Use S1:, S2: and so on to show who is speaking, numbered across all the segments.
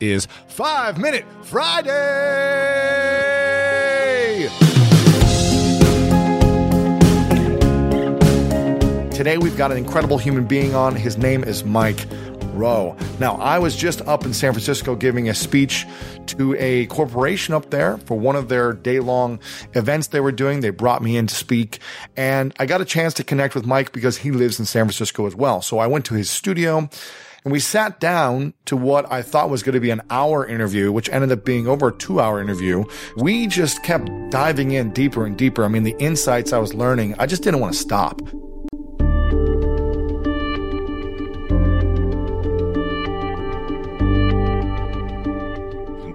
S1: is Five Minute Friday. Today, we've got an incredible human being on. His name is Mike Rowe. Now, I was just up in San Francisco giving a speech to a corporation up there for one of their day long events they were doing. They brought me in to speak, and I got a chance to connect with Mike because he lives in San Francisco as well. So I went to his studio. And we sat down to what I thought was going to be an hour interview, which ended up being over a two hour interview. We just kept diving in deeper and deeper. I mean, the insights I was learning, I just didn't want to stop.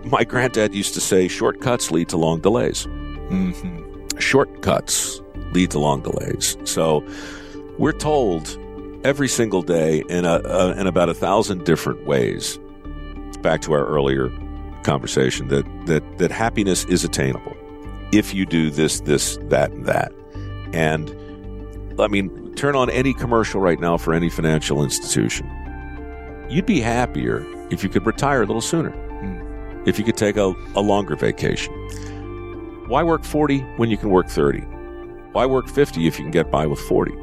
S2: My granddad used to say shortcuts lead to long delays.
S1: Mm-hmm.
S2: Shortcuts lead to long delays. So we're told every single day in, a, uh, in about a thousand different ways, back to our earlier conversation, that, that, that happiness is attainable if you do this, this, that, and that. And I mean, turn on any commercial right now for any financial institution. You'd be happier if you could retire a little sooner if you could take a, a longer vacation. Why work 40 when you can work 30? Why work 50 if you can get by with 40?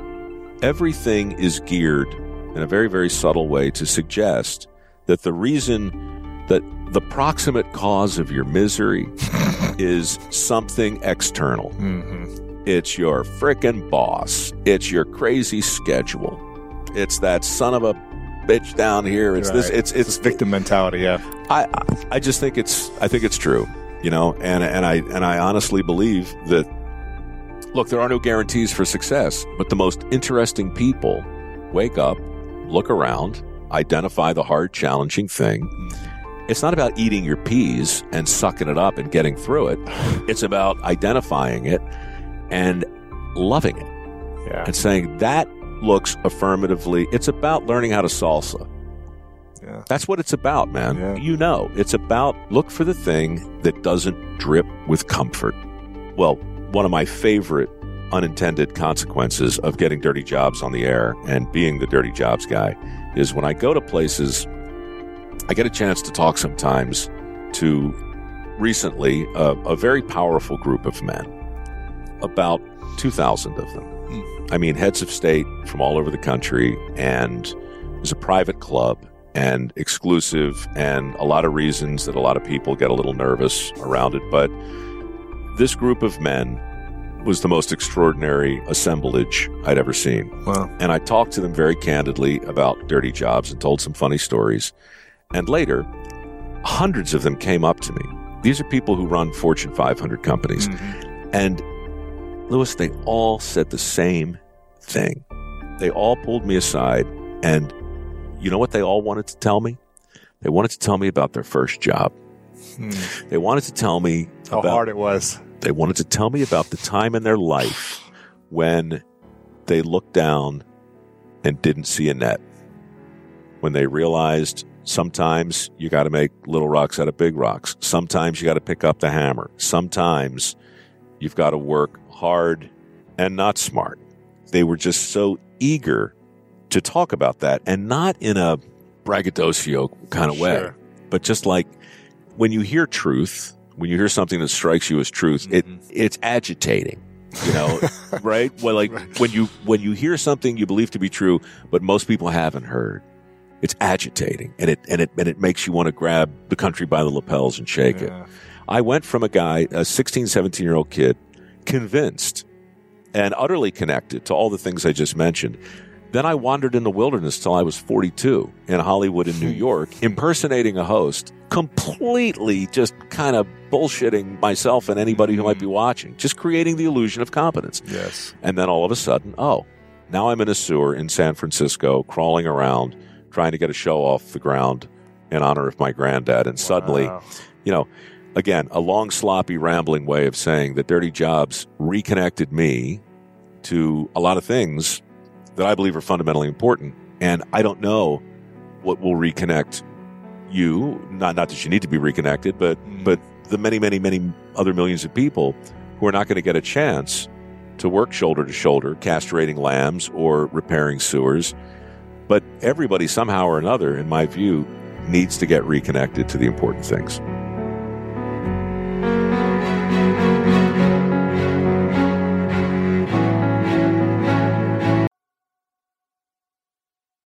S2: Everything is geared in a very, very subtle way to suggest that the reason that the proximate cause of your misery is something external.
S1: Mm-hmm.
S2: It's your frickin' boss. It's your crazy schedule. It's that son of a bitch down here. It's
S1: Right.
S2: this. It's it's
S1: It's victim mentality, yeah.
S2: I, I I just think it's I think it's true, you know, and and I and I honestly believe that look, there are no guarantees for success, but the most interesting people wake up, look around, identify the hard, challenging thing. Mm-hmm. It's not about eating your peas and sucking it up and getting through it. It's about identifying it and loving it
S1: Yeah.
S2: and saying that looks affirmatively. It's about learning how to salsa.
S1: Yeah.
S2: That's what it's about, man.
S1: Yeah.
S2: You know, it's about look for the thing that doesn't drip with comfort. Well, one of my favorite unintended consequences of getting dirty jobs on the air and being the dirty jobs guy is when I go to places, I get a chance to talk sometimes to recently a, a very powerful group of men, about 2,000 of them. Hmm. I mean, heads of state from all over the country, and it was a private club and exclusive, and a lot of reasons that a lot of people get a little nervous around it. But this group of men was the most extraordinary assemblage I'd ever seen.
S1: Well,
S2: And I talked to them very candidly about dirty jobs and told some funny stories. And later, hundreds of them came up to me. These are people who run Fortune 500 companies.
S1: mhm.
S2: And Lewis, they all said the same thing. They all pulled me aside, and you know what they all wanted to tell me? They wanted to tell me about their first job.
S1: Hmm.
S2: They wanted to tell me
S1: how
S2: about,
S1: hard it was.
S2: They wanted to tell me about the time in their life when they looked down and didn't see a net. When they realized sometimes you got to make little rocks out of big rocks. Sometimes you got to pick up the hammer. Sometimes you've got to work hard and not smart. They were just so eager to talk about that and not in a braggadocio kind of way, but just like when you hear truth, when you hear something that strikes you as truth, it
S1: Mhm.
S2: it's agitating. You know, right? Well, like
S1: Right.
S2: when you when you hear something you believe to be true, but most people haven't heard, it's agitating, and it and it and it makes you want to grab the country by the lapels and shake it. I went from a guy, a 16, 17 year old kid, convinced and utterly connected to all the things I just mentioned. Then I wandered in the wilderness till I was 42 in Hollywood and New York, impersonating a host, completely just kind of bullshitting myself and anybody who might be mm-hmm. watching, just creating the illusion of competence.
S1: Yes.
S2: And then all of a sudden, oh, now I'm in a sewer in San Francisco, crawling around, trying to get a show off the ground in honor of my granddad. And suddenly,
S1: Wow.
S2: you know, again, a long, sloppy, rambling way of saying that Dirty Jobs reconnected me to a lot of things that I believe are fundamentally important. And I don't know what will reconnect you. Not not that you need to be reconnected, but
S1: Mhm.
S2: but the many, many, many other millions of people who are not going to get a chance to work shoulder to shoulder, castrating lambs or repairing sewers. But everybody, somehow or another, in my view, needs to get reconnected to the important things.